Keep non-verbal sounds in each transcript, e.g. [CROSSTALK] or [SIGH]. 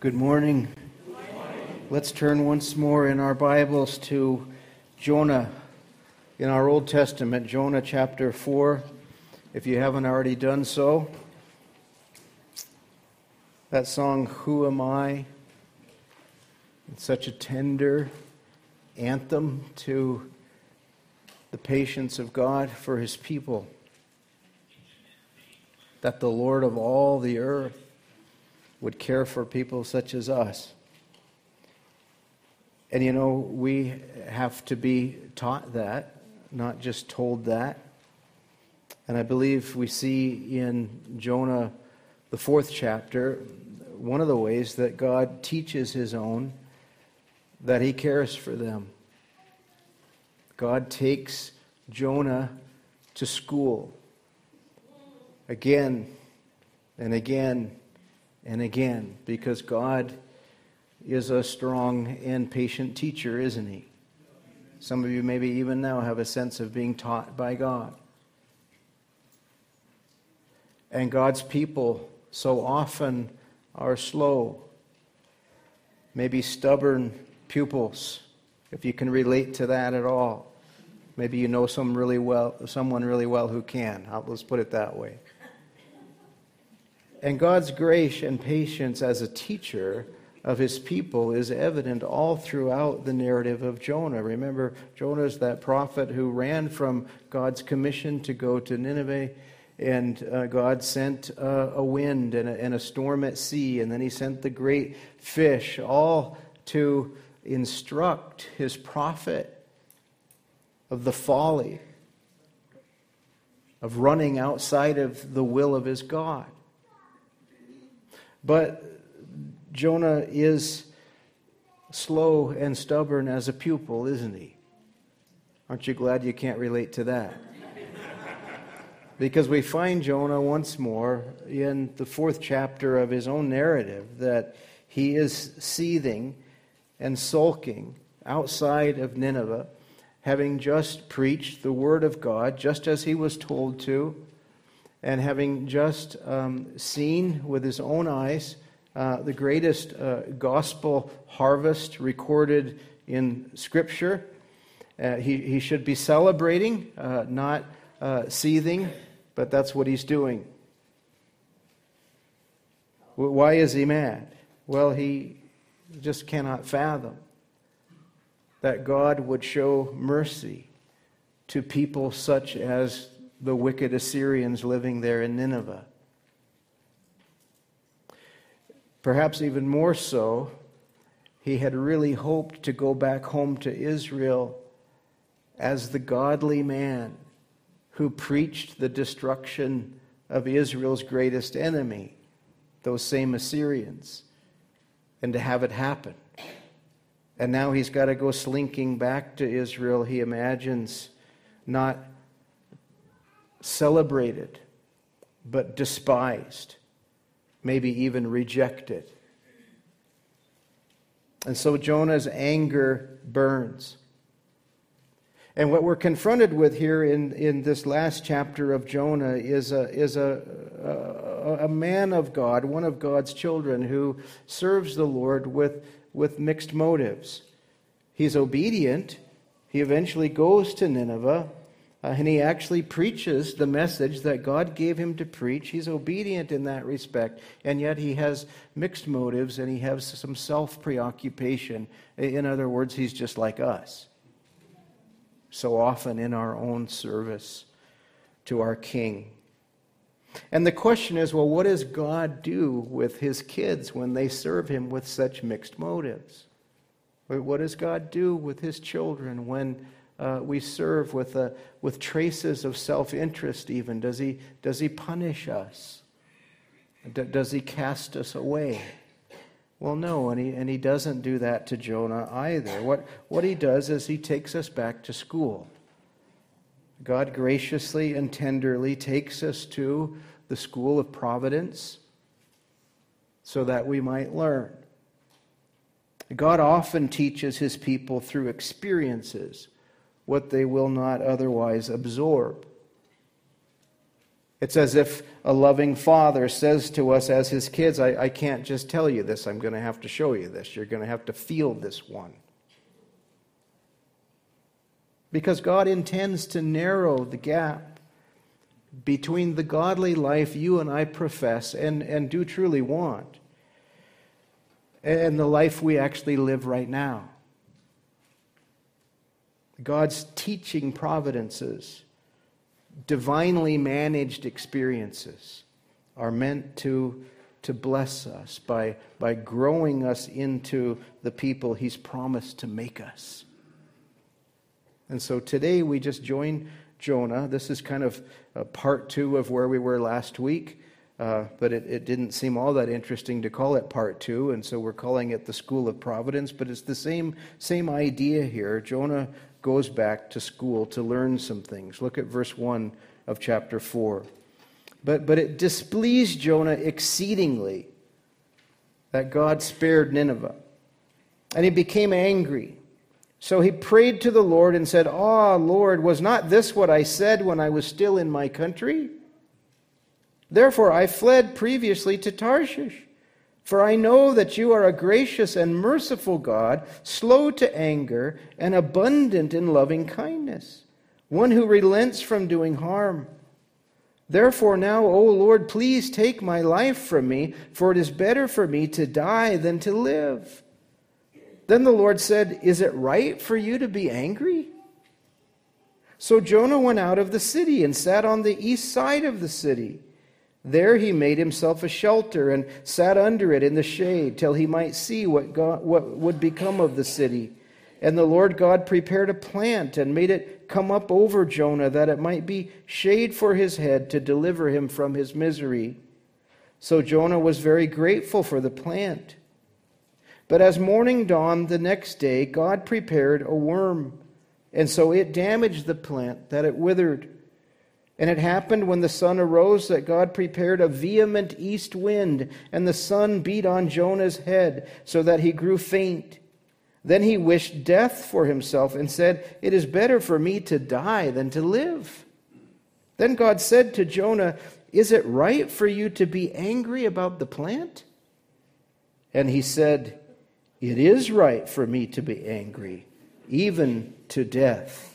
Good morning. Let's turn once more in our Bibles to Jonah in our Old Testament, Jonah chapter 4, if you haven't already done so. That song, Who Am I? It's such a tender anthem to the patience of God for his people. That the Lord of all the earth would care for people such as us. And you know, we have to be taught that, not just told that. And I believe we see in Jonah, the fourth chapter, one of the ways that God teaches his own that he cares for them. God takes Jonah to school again and again and again because God is a strong and patient teacher, isn't He? Some of you, maybe even now, have a sense of being taught by God. And God's people so often are slow, maybe stubborn pupils, if you can relate to that at all. Maybe you know some really well, someone really well who can. Let's put it that way. And God's grace and patience as a teacher of his people is evident all throughout the narrative of Jonah. Remember, Jonah is that prophet who ran from God's commission to go to Nineveh, and uh, God sent uh, a wind and a, and a storm at sea, and then he sent the great fish, all to instruct his prophet of the folly of running outside of the will of his God. But Jonah is slow and stubborn as a pupil, isn't he? Aren't you glad you can't relate to that? because we find Jonah once more in the fourth chapter of his own narrative that he is seething and sulking outside of Nineveh, having just preached the word of God, just as he was told to and having just um, seen with his own eyes uh, the greatest uh, gospel harvest recorded in Scripture, uh, he, he should be celebrating, uh, not uh, seething, but that's what he's doing. Why is he mad? Well, he just cannot fathom that God would show mercy to people such as the wicked Assyrians living there in Nineveh. Perhaps even more so, he had really hoped to go back home to Israel as the godly man who preached the destruction of Israel's greatest enemy, those same Assyrians, and to have it happen. And now he's got to go slinking back to Israel, he imagines, not celebrated, but despised, maybe even rejected. And so Jonah's anger burns. And what we're confronted with here in, in this last chapter of Jonah is, a, is a, a, a man of God, one of God's children, who serves the Lord with, with mixed motives. He's obedient. He eventually goes to Nineveh, uh, and he actually preaches the message that God gave him to preach. He's obedient in that respect, and yet he has mixed motives and he has some self preoccupation. In other words, he's just like us. So often in our own service to our King. And the question is well, what does God do with his kids when they serve him with such mixed motives? What does God do with his children when uh, we serve with, a, with traces of self interest, even? Does he, does he punish us? D- does he cast us away? Well, no, and he, and he doesn't do that to Jonah either. What, what he does is he takes us back to school. God graciously and tenderly takes us to the school of providence so that we might learn. God often teaches his people through experiences what they will not otherwise absorb. It's as if a loving father says to us as his kids, I, I can't just tell you this, I'm going to have to show you this. You're going to have to feel this one. Because God intends to narrow the gap between the godly life you and I profess and, and do truly want and the life we actually live right now. God's teaching providences, divinely managed experiences, are meant to, to bless us by, by growing us into the people He's promised to make us. And so today we just join Jonah. This is kind of part two of where we were last week. Uh, but it, it, didn't seem all that interesting to call it part two, and so we're calling it the School of Providence. But it's the same, same idea here. Jonah goes back to school to learn some things. Look at verse 1 of chapter 4. But, but it displeased Jonah exceedingly that God spared Nineveh, and he became angry. So he prayed to the Lord and said, Ah, Lord, was not this what I said when I was still in my country? Therefore, I fled previously to Tarshish. For I know that you are a gracious and merciful God, slow to anger, and abundant in loving kindness, one who relents from doing harm. Therefore, now, O Lord, please take my life from me, for it is better for me to die than to live. Then the Lord said, Is it right for you to be angry? So Jonah went out of the city and sat on the east side of the city. There he made himself a shelter and sat under it in the shade till he might see what, God, what would become of the city. And the Lord God prepared a plant and made it come up over Jonah that it might be shade for his head to deliver him from his misery. So Jonah was very grateful for the plant. But as morning dawned the next day, God prepared a worm, and so it damaged the plant that it withered. And it happened when the sun arose that God prepared a vehement east wind, and the sun beat on Jonah's head, so that he grew faint. Then he wished death for himself and said, It is better for me to die than to live. Then God said to Jonah, Is it right for you to be angry about the plant? And he said, It is right for me to be angry, even to death.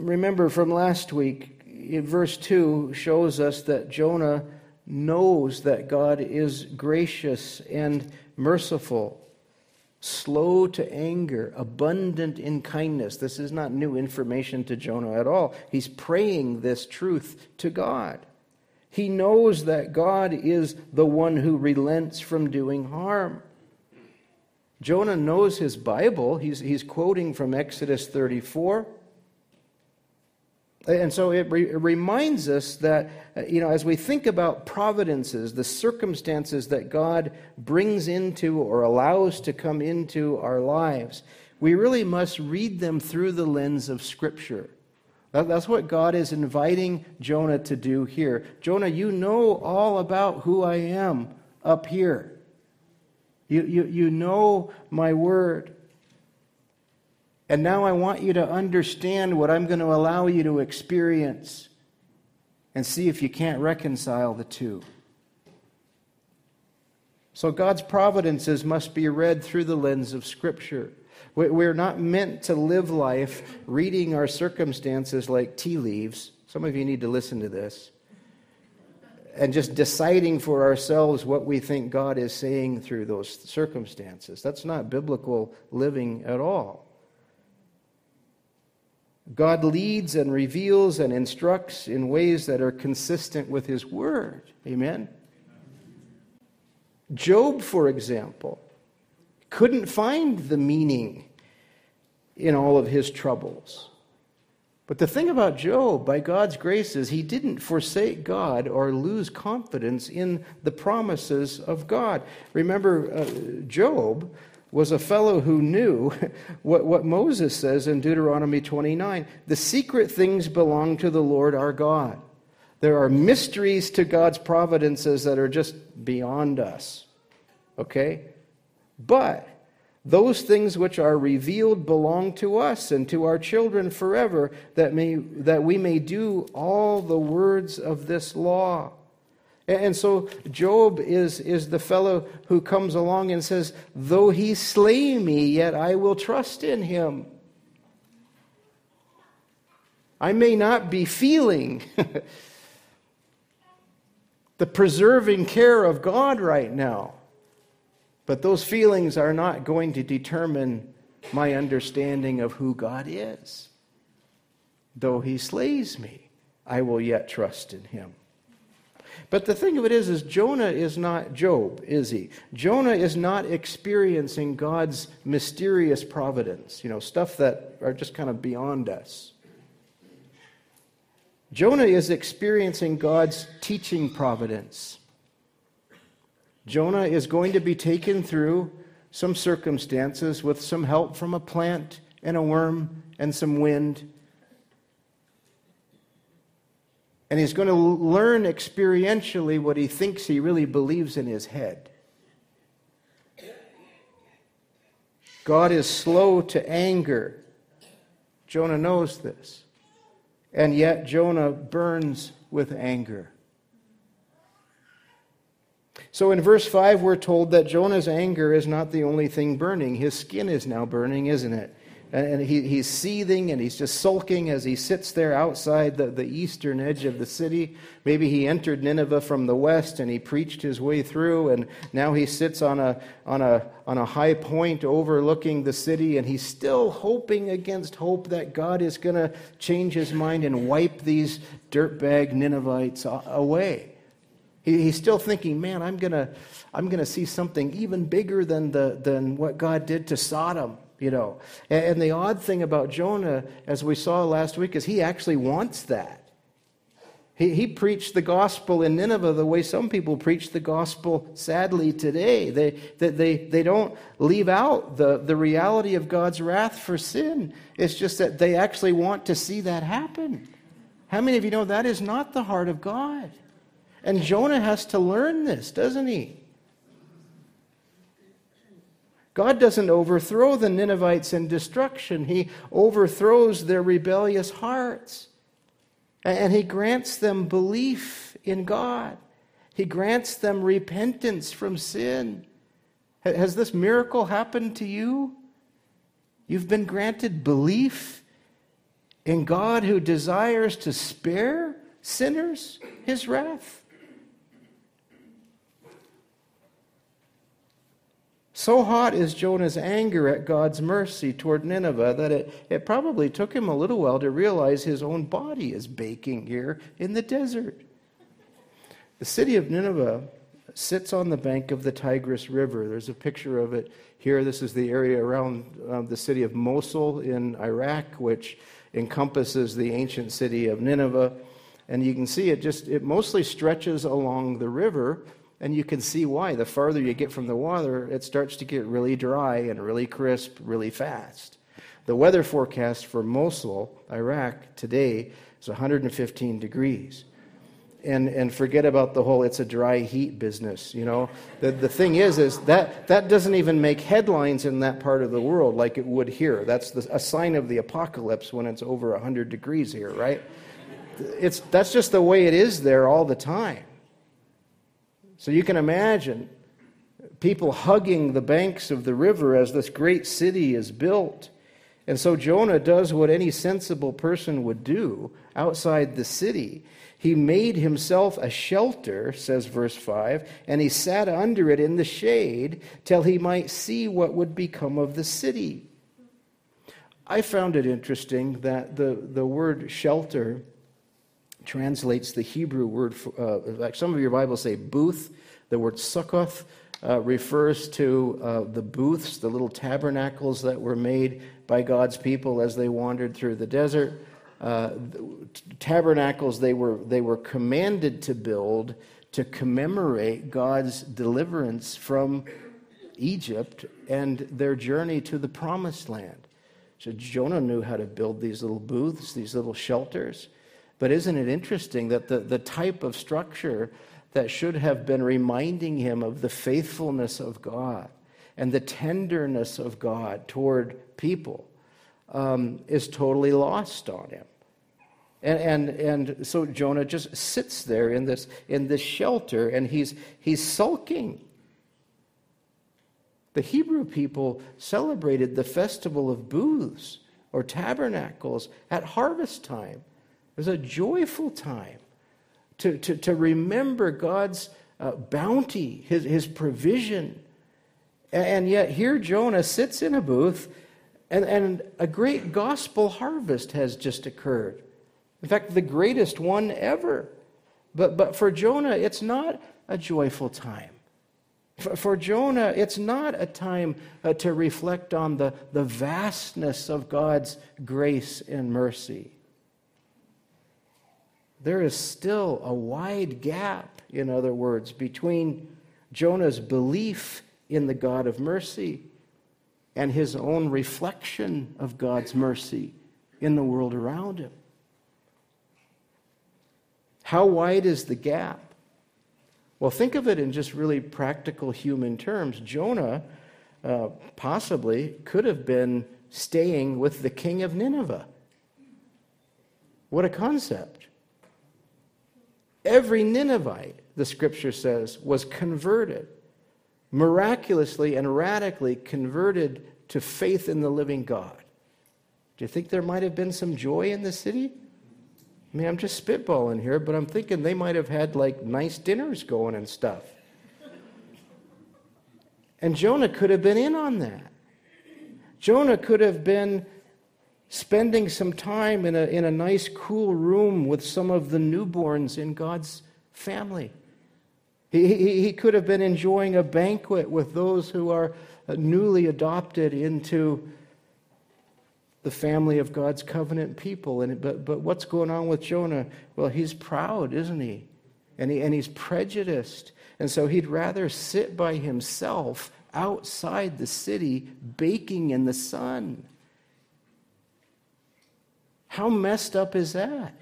Remember from last week, in verse 2 shows us that Jonah knows that God is gracious and merciful, slow to anger, abundant in kindness. This is not new information to Jonah at all. He's praying this truth to God. He knows that God is the one who relents from doing harm. Jonah knows his Bible. He's, he's quoting from Exodus 34. And so it, re- reminds us that, uh, you know, as we think about providences, the circumstances that God brings into or allows to come into our lives, we really must read them through the lens of Scripture. That, that's what God is inviting Jonah to do here. Jonah, you know all about who I am up here. You, you, you know my word. And now I want you to understand what I'm going to allow you to experience and see if you can't reconcile the two. So God's providences must be read through the lens of Scripture. We're not meant to live life reading our circumstances like tea leaves. Some of you need to listen to this. And just deciding for ourselves what we think God is saying through those circumstances. That's not biblical living at all. God leads and reveals and instructs in ways that are consistent with His Word. Amen? Job, for example, couldn't find the meaning in all of his troubles. But the thing about Job, by God's grace, is he didn't forsake God or lose confidence in the promises of God. Remember, uh, Job was a fellow who knew [LAUGHS] what, what Moses says in Deuteronomy 29 the secret things belong to the Lord our God. There are mysteries to God's providences that are just beyond us. Okay? But Those things which are revealed belong to us and to our children forever, that, may, that we may do all the words of this law. And so Job is, is the fellow who comes along and says, Though he slay me, yet I will trust in him. I may not be feeling [LAUGHS] the preserving care of God right now. But those feelings are not going to determine my understanding of who God is. Though he slays me, I will yet trust in him. But the thing of it is, is Jonah is not Job, is he? Jonah is not experiencing God's mysterious providence, you know, stuff that are just kind of beyond us. Jonah is experiencing God's teaching providence. Jonah is going to be taken through some circumstances with some help from a plant and a worm and some wind. And he's going to learn experientially what he thinks he really believes in his head. God is slow to anger. Jonah knows this. And yet Jonah burns with anger. So in verse 5, we're told that Jonah's anger is not the only thing burning. His skin is now burning, isn't it? And he, he's seething and he's just sulking as he sits there outside the, the eastern edge of the city. Maybe he entered Nineveh from the west and he preached his way through, and now he sits on a, on a, on a high point overlooking the city, and he's still hoping against hope that God is going to change his mind and wipe these dirtbag Ninevites away. He, he's still thinking, man, I'm going to I'm going to see something even bigger than, the, than what God did to Sodom you know. And, the odd thing about Jonah, as we saw last week, is he actually wants that. He, he preached the gospel in Nineveh the way some people preach the gospel, sadly, today. They, they, they, they don't leave out the, the reality of God's wrath for sin. It's just that they actually want to see that happen. How many of you know that is not the heart of God? And Jonah has to learn this, doesn't he? God doesn't overthrow the Ninevites in destruction, He overthrows their rebellious hearts. And He grants them belief in God, He grants them repentance from sin. Has this miracle happened to you? You've been granted belief in God who desires to spare sinners his wrath. So hot is Jonah's anger at God's mercy toward Nineveh that it, it probably took him a little while to realize his own body is baking here in the desert. The city of Nineveh sits on the bank of the Tigris River. There's a picture of it here. This is the area around uh, the city of Mosul in Iraq, which encompasses the ancient city of Nineveh. And you can see it just, it mostly stretches along the river and you can see why. The farther you get from the water, it starts to get really dry and really crisp really fast. The weather forecast for Mosul, Iraq, today is 115 degrees. And, and forget about the whole it's a dry heat business you know the, the thing is is that that doesn't even make headlines in that part of the world like it would here that's the, a sign of the apocalypse when it's over 100 degrees here right it's that's just the way it is there all the time so you can imagine people hugging the banks of the river as this great city is built. And so Jonah does what any sensible person would do outside the city. He made himself a shelter, says verse 5, and he sat under it in the shade till he might see what would become of the city. I found it interesting that the, the word shelter translates the Hebrew word, for, uh, like some of your Bibles say booth. The word sukkoth uh, refers to uh, the booths, the little tabernacles that were made by God's people as they wandered through the desert. Uh, tabernacles they were, they were commanded to build to commemorate God's deliverance from Egypt and their journey to the promised land. So Jonah knew how to build these little booths, these little shelters. But isn't it interesting that the, the type of structure that should have been reminding him of the faithfulness of God and the tenderness of God toward people um, is totally lost on him. And, and, and so Jonah just sits there in this, in this shelter and he's, he's sulking. The Hebrew people celebrated the festival of booths or tabernacles at harvest time. It was a joyful time to, to, to remember God's uh, bounty, his, his provision. And yet, here Jonah sits in a booth, and, and a great gospel harvest has just occurred. In fact, the greatest one ever. But, but for Jonah, it's not a joyful time. For, for Jonah, it's not a time uh, to reflect on the, the vastness of God's grace and mercy. There is still a wide gap, in other words, between Jonah's belief in the God of mercy and his own reflection of God's mercy in the world around him. How wide is the gap? Well, think of it in just really practical human terms. Jonah uh, possibly could have been staying with the king of Nineveh. What a concept. Every Ninevite, the scripture says, was converted, miraculously and radically converted to faith in the living God. Do you think there might have been some joy in the city? I mean, I'm just spitballing here, but I'm thinking they might have had like nice dinners going and stuff. And Jonah could have been in on that. Jonah could have been spending some time in a, in a nice, cool room with some of the newborns in God's family. He, he, he could have been enjoying a banquet with those who are uh, newly adopted into the family of God's covenant people. And, but, but what's going on with Jonah? Well, he's proud, isn't he? And, he? and he's prejudiced. And so he'd rather sit by himself outside the city baking in the sun. How messed up is that?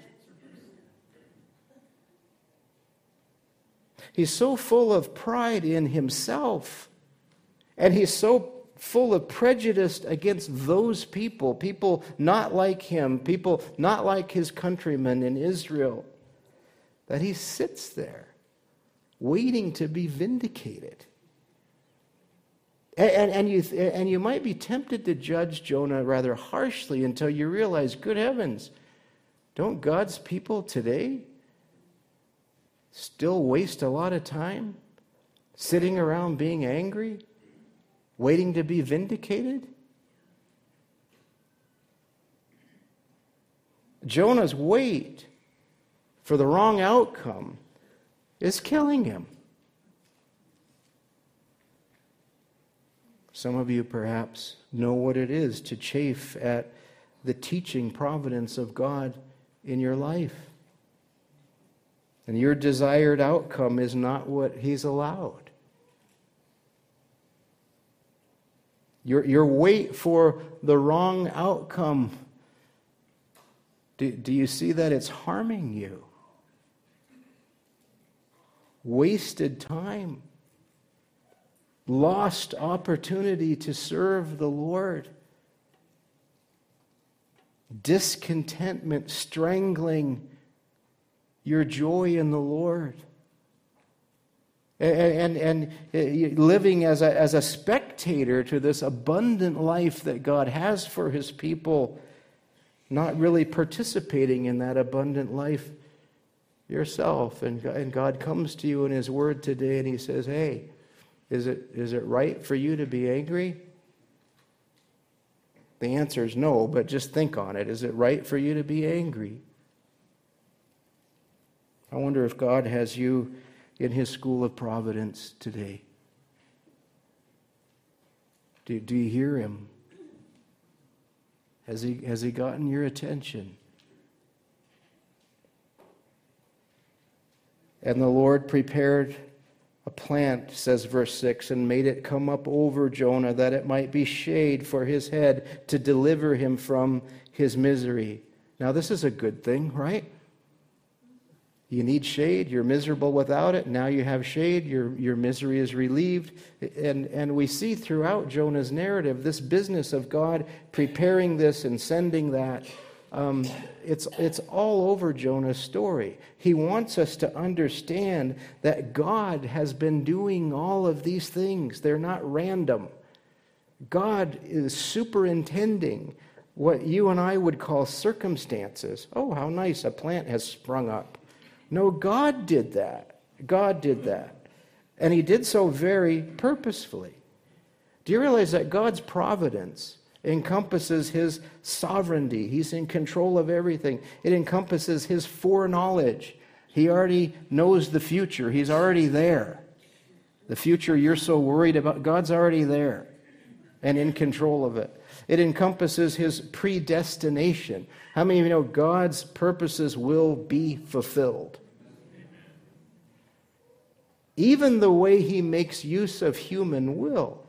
He's so full of pride in himself, and he's so full of prejudice against those people, people not like him, people not like his countrymen in Israel, that he sits there waiting to be vindicated. And, and, you, and you might be tempted to judge Jonah rather harshly until you realize, good heavens, don't God's people today still waste a lot of time sitting around being angry? waiting to be vindicated? Jonah's wait for the wrong outcome is killing him. Some of you perhaps know what it is to chafe at the teaching providence of God in your life. And your desired outcome is not what He's allowed. Your, your wait for the wrong outcome. Do, do you see that it's harming you? Wasted time, lost opportunity to serve the Lord, discontentment strangling your joy in the Lord and, and, and, living as a, as a spectator to this abundant life that God has for his people, not really participating in that abundant life yourself. And, and God comes to you in his word today and he says, Hey, is it, is it right for you to be angry? The answer is no, but just think on it. Is it right for you to be angry? I wonder if God has you in his school of providence today? Do, do you hear him? Has he, has he gotten your attention? And the Lord prepared a plant, says verse 6, and made it come up over Jonah that it might be shade for his head to deliver him from his misery. Now, this is a good thing, right? You need shade. You're miserable without it. Now you have shade. Your, your misery is relieved. And, and we see throughout Jonah's narrative this business of God preparing this and sending that. Um, it's, it's all over Jonah's story. He wants us to understand that God has been doing all of these things, they're not random. God is superintending what you and I would call circumstances. Oh, how nice, a plant has sprung up. No, God did that. God did that. And He did so very purposefully. Do you realize that God's providence encompasses His sovereignty? He's in control of everything, it encompasses His foreknowledge. He already knows the future, He's already there. The future you're so worried about, God's already there and in control of it. It encompasses his predestination. How many of you know God's purposes will be fulfilled? Even the way he makes use of human will.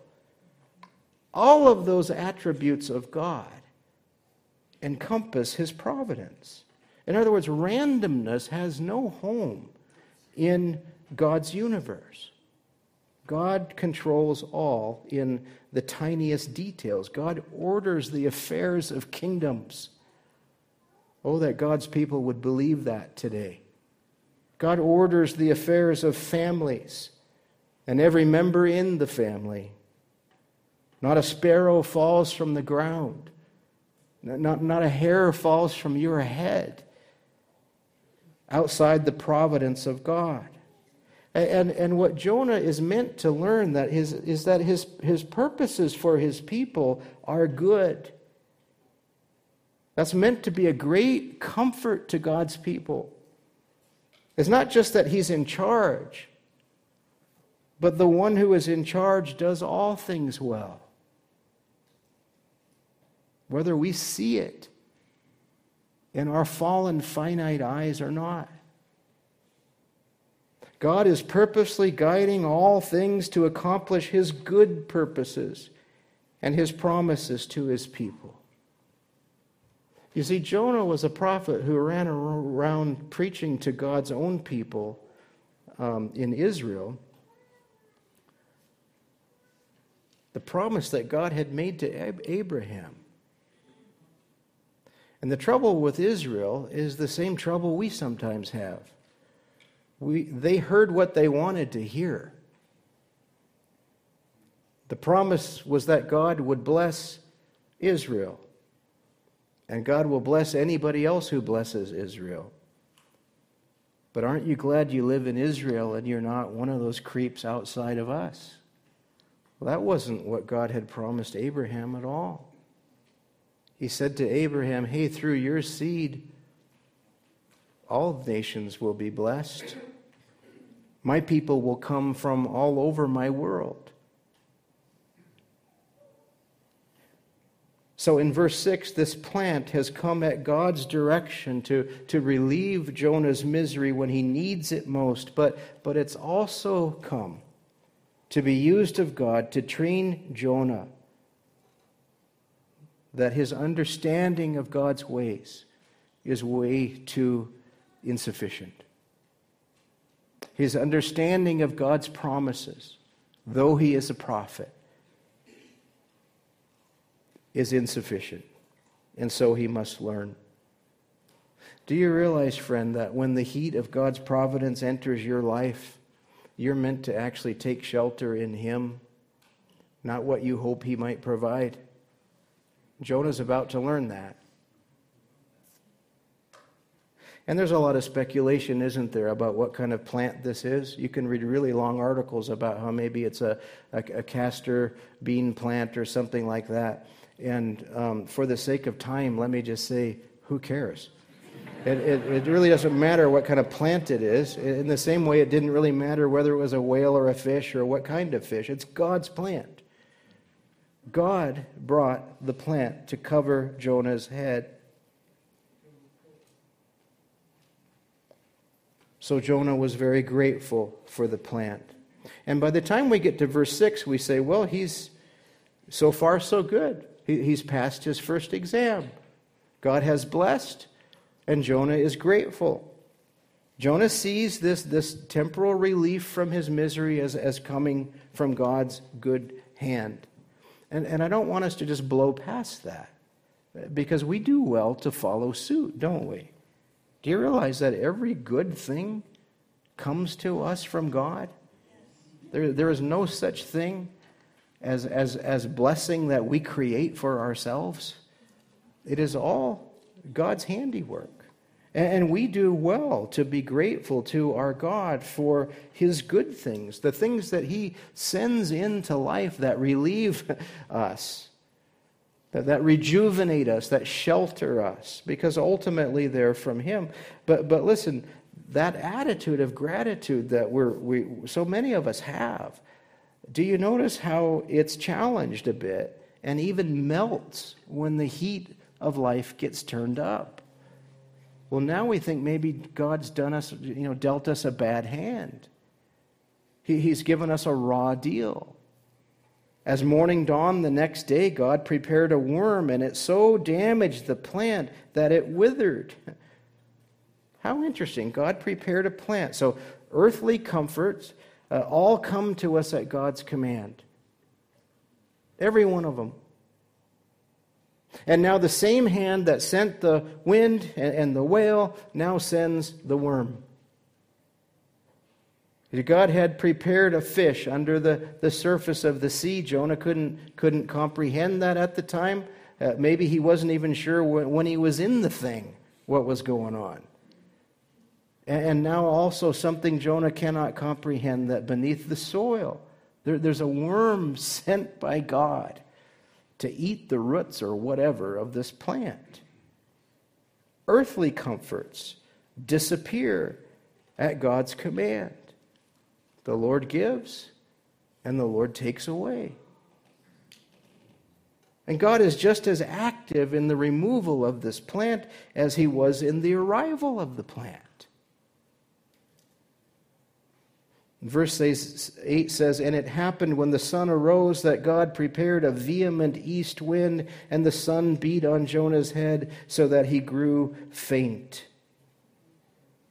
All of those attributes of God encompass his providence. In other words, randomness has no home in God's universe. God controls all in the tiniest details. God orders the affairs of kingdoms. Oh, that God's people would believe that today. God orders the affairs of families and every member in the family. Not a sparrow falls from the ground, not, not a hair falls from your head outside the providence of God. And, and what Jonah is meant to learn that his, is that his, his purposes for his people are good. That's meant to be a great comfort to God's people. It's not just that he's in charge, but the one who is in charge does all things well. Whether we see it in our fallen, finite eyes or not. God is purposely guiding all things to accomplish his good purposes and his promises to his people. You see, Jonah was a prophet who ran around preaching to God's own people um, in Israel the promise that God had made to Abraham. And the trouble with Israel is the same trouble we sometimes have we, they heard what they wanted to hear. The promise was that God would bless Israel, and God will bless anybody else who blesses Israel. But aren't you glad you live in Israel and you're not one of those creeps outside of us? Well, that wasn't what God had promised Abraham at all. He said to Abraham, Hey, through your seed, all nations will be blessed. My people will come from all over my world. So in verse 6, this plant has come at God's direction to, to relieve Jonah's misery when he needs it most, but, but it's also come to be used of God to train Jonah that his understanding of God's ways is way too insufficient. His understanding of God's promises, though he is a prophet, is insufficient. And so he must learn. Do you realize, friend, that when the heat of God's providence enters your life, you're meant to actually take shelter in Him, not what you hope He might provide? Jonah's about to learn that. And there's a lot of speculation, isn't there, about what kind of plant this is? You can read really long articles about how maybe it's a, a, a castor bean plant or something like that. And um, for the sake of time, let me just say, who cares? It, it, it, really doesn't matter what kind of plant it is. In the same way, it didn't really matter whether it was a whale or a fish or what kind of fish. It's God's plant. God brought the plant to cover Jonah's head. So Jonah was very grateful for the plant. And by the time we get to verse 6, we say, well, he's so far so good. He's passed his first exam. God has blessed, and Jonah is grateful. Jonah sees this, this temporal relief from his misery as, as coming from God's good hand. And, and I don't want us to just blow past that because we do well to follow suit, don't we? Do you realize that every good thing comes to us from God? There, there is no such thing as, as, as blessing that we create for ourselves. It is all God's handiwork. And we do well to be grateful to our God for His good things, the things that He sends into life that relieve [LAUGHS] us, that, that rejuvenate us, that shelter us, because ultimately they're from Him. But, but listen, that attitude of gratitude that we're, we, so many of us have, do you notice how it's challenged a bit and even melts when the heat of life gets turned up? Well, now we think maybe God's done us, you know, dealt us a bad hand. He, he's given us a raw deal. As morning dawned the next day, God prepared a worm, and it so damaged the plant that it withered. How interesting. God prepared a plant. So, earthly comforts uh, all come to us at God's command. Every one of them. And now the same hand that sent the wind and the whale now sends the worm. God had prepared a fish under the, the surface of the sea. Jonah couldn't, couldn't comprehend that at the time. Uh, maybe he wasn't even sure when, when, he was in the thing what was going on. And, and now, also, something Jonah cannot comprehend that beneath the soil, there, there's a worm [LAUGHS] sent by God to eat the roots or whatever of this plant. Earthly comforts disappear at God's command. The Lord gives and the Lord takes away. And God is just as active in the removal of this plant as he was in the arrival of the plant. Verse 8 says, And it happened when the sun arose that God prepared a vehement east wind, and the sun beat on Jonah's head so that he grew faint.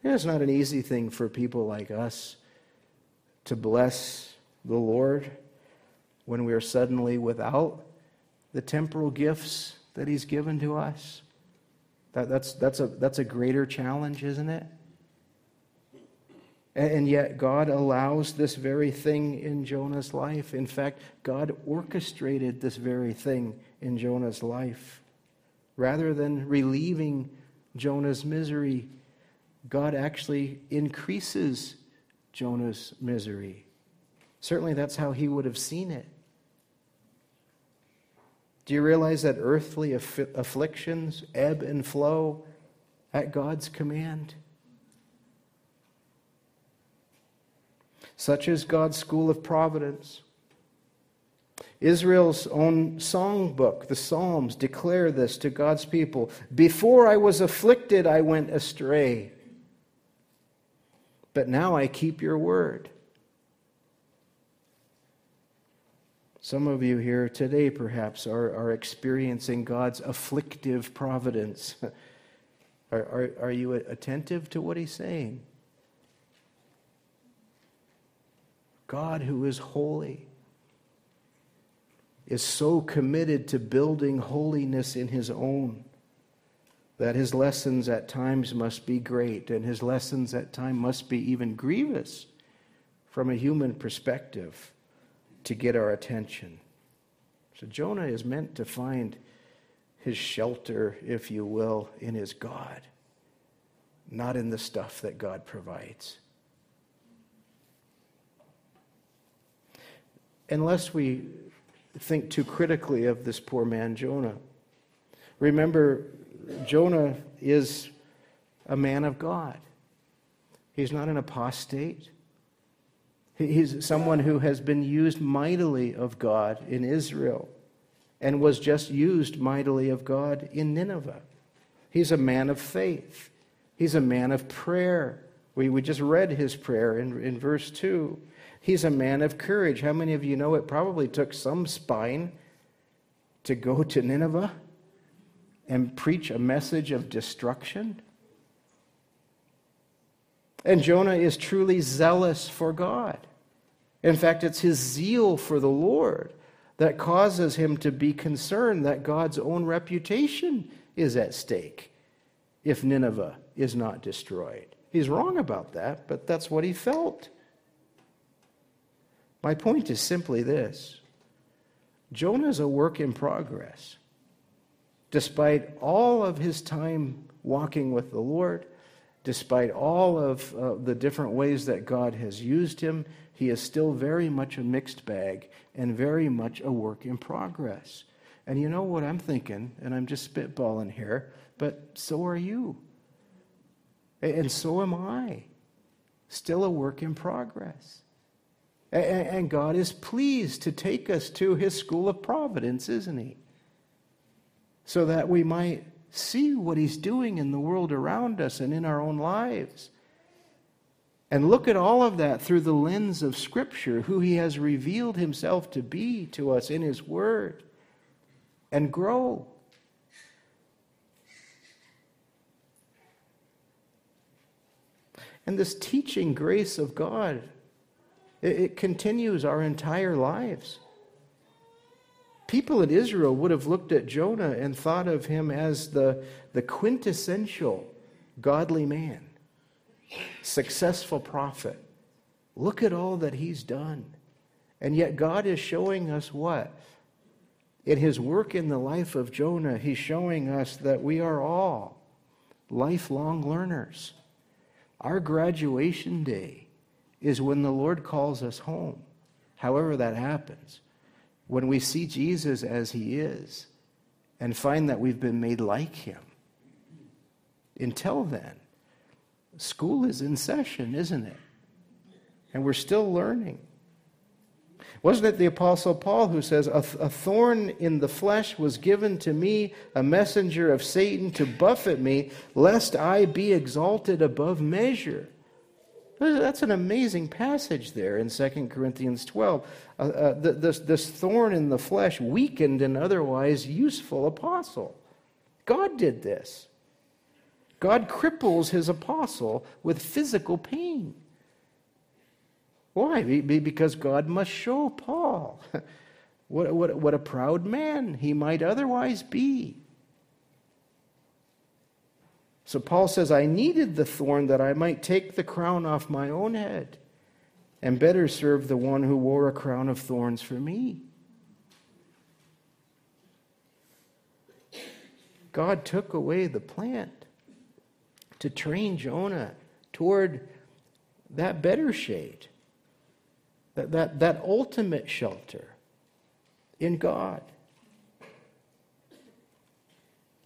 It's not an easy thing for people like us to bless the Lord when we are suddenly without the temporal gifts that He's given to us. That, that's, that's, a, that's a greater challenge, isn't it? And yet, God allows this very thing in Jonah's life. In fact, God orchestrated this very thing in Jonah's life. Rather than relieving Jonah's misery, God actually increases Jonah's misery. Certainly, that's how he would have seen it. Do you realize that earthly aff- afflictions ebb and flow at God's command? Such as God's school of providence. Israel's own songbook, the Psalms, declare this to God's people. Before I was afflicted, I went astray. But now I keep your word. Some of you here today, perhaps, are, are experiencing God's afflictive providence. [LAUGHS] are, are, are you attentive to what He's saying? God, who is holy, is so committed to building holiness in his own that his lessons at times must be great and his lessons at times must be even grievous from a human perspective to get our attention. So Jonah is meant to find his shelter, if you will, in his God, not in the stuff that God provides. Unless we think too critically of this poor man, Jonah. Remember, Jonah is a man of God. He's not an apostate. He's someone who has been used mightily of God in Israel and was just used mightily of God in Nineveh. He's a man of faith. He's a man of prayer. We, we just read his prayer in, in verse 2. He's a man of courage. How many of you know it probably took some spine to go to Nineveh and preach a message of destruction? And Jonah is truly zealous for God. In fact, it's his zeal for the Lord that causes him to be concerned that God's own reputation is at stake if Nineveh is not destroyed. He's wrong about that, but that's what he felt. My point is simply this Jonah is a work in progress. Despite all of his time walking with the Lord, despite all of uh, the different ways that God has used him, he is still very much a mixed bag and very much a work in progress. And you know what I'm thinking, and I'm just spitballing here, but so are you. And so am I. Still a work in progress. And God is pleased to take us to his school of providence, isn't he? So that we might see what he's doing in the world around us and in our own lives. And look at all of that through the lens of Scripture, who he has revealed himself to be to us in his word, and grow. And this teaching grace of God it, it continues our entire lives. People in Israel would have looked at Jonah and thought of him as the, the quintessential godly man, successful prophet. Look at all that he's done. And yet, God is showing us what? In his work in the life of Jonah, he's showing us that we are all lifelong learners. Our graduation day is when the Lord calls us home, however that happens. When we see Jesus as he is and find that we've been made like him. Until then, school is in session, isn't it? And we're still learning. Wasn't it the Apostle Paul who says, a, thorn in the flesh was given to me, a messenger of Satan to buffet me, lest I be exalted above measure? That's an amazing passage there in 2 Corinthians 12. Uh, uh, this, this thorn in the flesh weakened an otherwise useful apostle. God did this. God cripples his apostle with physical pain. Why? Because God must show Paul [LAUGHS] what, what, what a proud man he might otherwise be. So Paul says, I needed the thorn that I might take the crown off my own head and better serve the one who wore a crown of thorns for me. God took away the plant to train Jonah toward that better shade, that, that, that ultimate shelter in God.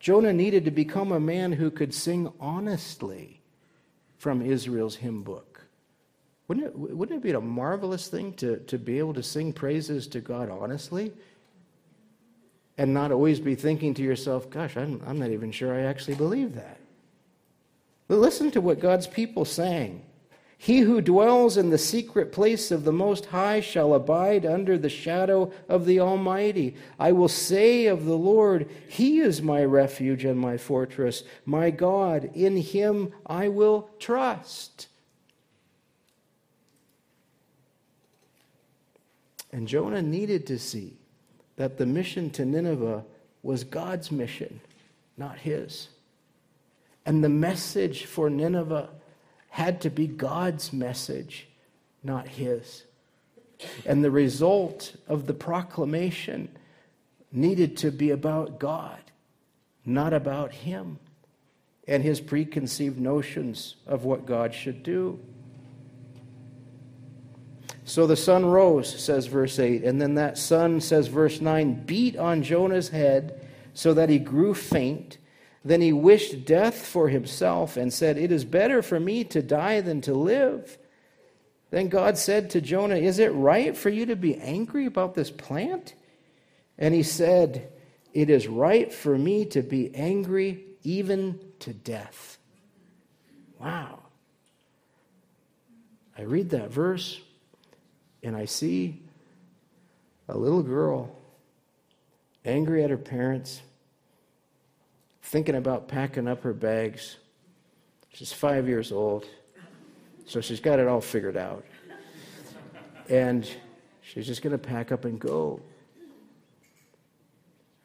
Jonah needed to become a man who could sing honestly from Israel's hymn book. Wouldn't it, wouldn't it be a marvelous thing to, to be able to sing praises to God honestly? And not always be thinking to yourself, gosh, I'm, I'm not even sure I actually believe that. But listen to what God's people sang. He who dwells in the secret place of the Most High shall abide under the shadow of the Almighty. I will say of the Lord, He is my refuge and my fortress, my God. In Him I will trust. And Jonah needed to see that the mission to Nineveh was God's mission, not his. And the message for Nineveh had to be God's message, not his. And the result of the proclamation needed to be about God, not about him and his preconceived notions of what God should do. So the sun rose, says verse 8, and then that sun, says verse 9, beat on Jonah's head so that he grew faint. Then he wished death for himself and said, It is better for me to die than to live. Then God said to Jonah, Is it right for you to be angry about this plant? And he said, It is right for me to be angry even to death. Wow. I read that verse and I see a little girl angry at her parents thinking about packing up her bags. She's five years old. So she's got it all figured out. And she's just going to pack up and go.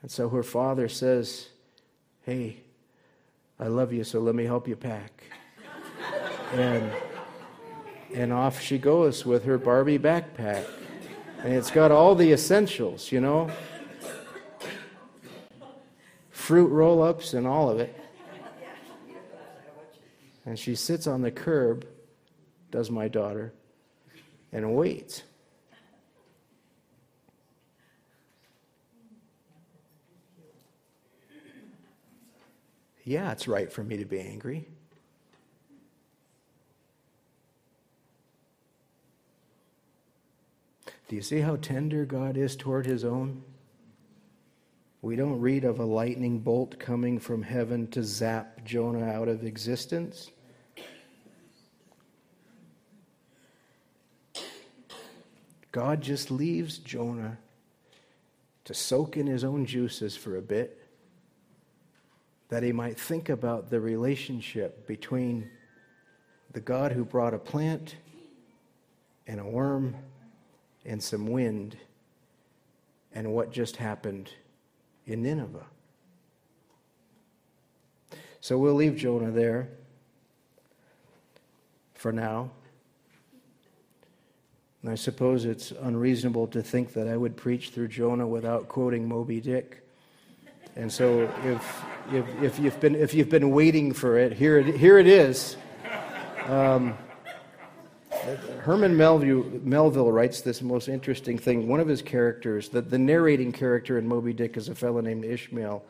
And so her father says, Hey, I love you, so let me help you pack. and, and off she goes with her Barbie backpack. And it's got all the essentials, you know fruit roll ups and all of it. And she sits on the curb, does my daughter, and waits. Yeah, it's right for me to be angry. Do you see how tender God is toward his own? We don't read of a lightning bolt coming from heaven to zap Jonah out of existence. God just leaves Jonah to soak in his own juices for a bit that he might think about the relationship between the God who brought a plant and a worm and some wind and what just happened in Nineveh. So we'll leave Jonah there for now. And I suppose it's unreasonable to think that I would preach through Jonah without quoting Moby Dick. And so if, if, if, you've, been, if you've been waiting for it, here it, here it is. Um, Herman Melville, Melville, writes this most interesting thing. One of his characters, the, the narrating character in Moby Dick, is a fellow named Ishmael.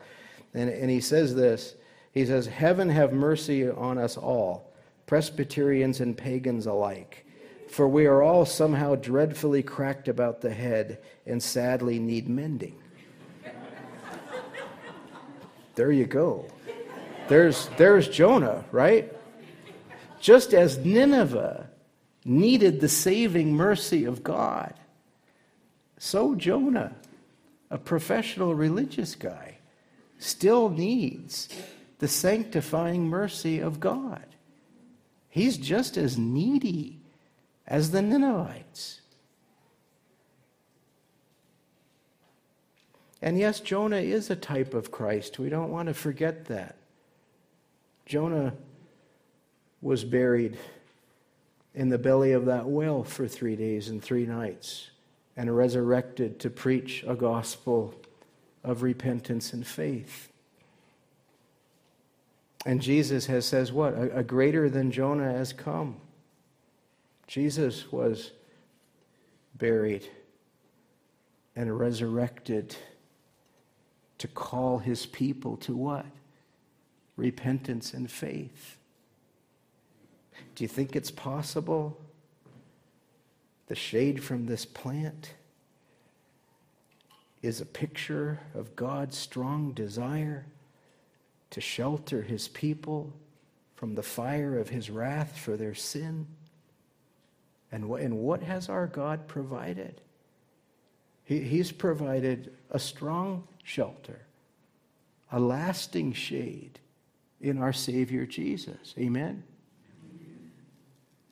And, and he says this He says, Heaven have mercy on us all, Presbyterians and pagans alike. For we are all somehow dreadfully cracked about the head and sadly need mending. There you go. There's, there's Jonah, right? Just as Nineveh needed the saving mercy of God, so Jonah, a professional religious guy, still needs the sanctifying mercy of God. He's just as needy as the Ninevites. And yes, Jonah is a type of Christ. We don't want to forget that. Jonah was buried in the belly of that whale for three days and three nights and resurrected to preach a gospel of repentance and faith. And Jesus has says what? A, a greater than Jonah has come. Jesus was buried and resurrected to call his people to what? Repentance and faith. Do you think it's possible? The shade from this plant is a picture of God's strong desire to shelter his people from the fire of his wrath for their sin. And what, has our God provided? He, he's provided a strong shelter, a lasting shade in our Savior Jesus. Amen?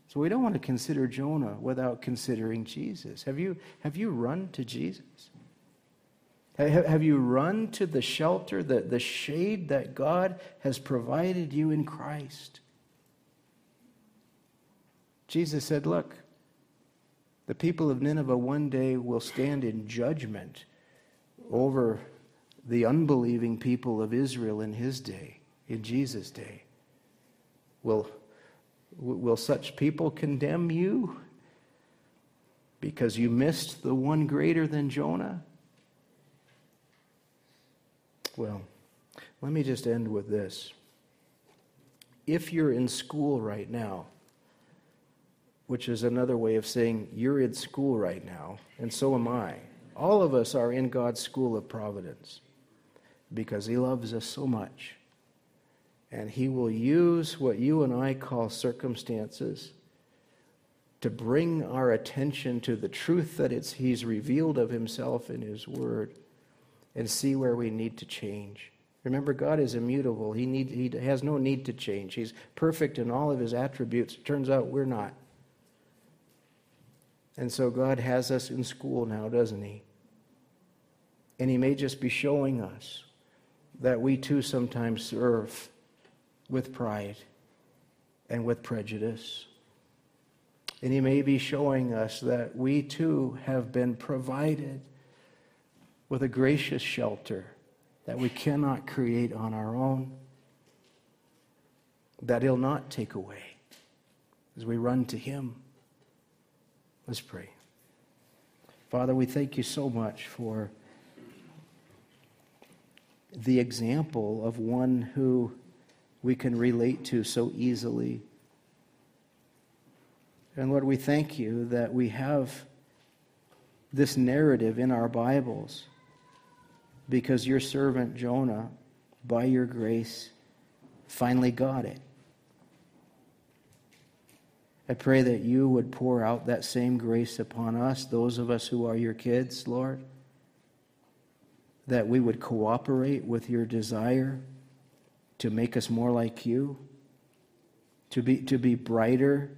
So we don't want to consider Jonah without considering Jesus. Have you, have you run to Jesus? Have, you run to the shelter, the, the shade that God has provided you in Christ? Jesus said, Look, the people of Nineveh one day will stand in judgment over the unbelieving people of Israel in his day, in Jesus' day. Will, will such people condemn you because you missed the one greater than Jonah? Well, let me just end with this. If you're in school right now, which is another way of saying you're in school right now, and so am I. All of us are in God's school of providence because He loves us so much. And He will use what you and I call circumstances to bring our attention to the truth that it's, He's revealed of Himself in His Word and see where we need to change. Remember, God is immutable. He, need, he has no need to change. He's perfect in all of his attributes. It turns out we're not. And so God has us in school now, doesn't He? And He may just be showing us that we too sometimes serve with pride and with prejudice. And He may be showing us that we too have been provided with a gracious shelter that we cannot create on our own, that He'll not take away as we run to Him. Let's pray. Father, we thank you so much for the example of one who we can relate to so easily. And Lord, we thank you that we have this narrative in our Bibles because your servant Jonah, by your grace, finally got it. I pray that you would pour out that same grace upon us, those of us who are your kids, Lord, that we would cooperate with your desire to make us more like you, to be, to be brighter,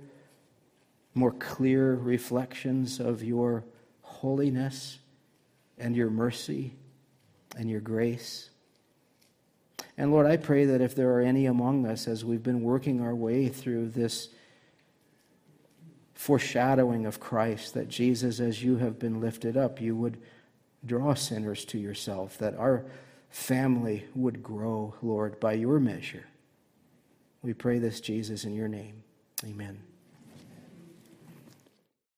more clear reflections of your holiness and your mercy and your grace. And Lord, I pray that if there are any among us as we've been working our way through this foreshadowing of Christ, that Jesus, as you have been lifted up, you would draw sinners to yourself, that our family would grow, Lord, by your measure. We pray this, Jesus, in your name. Amen.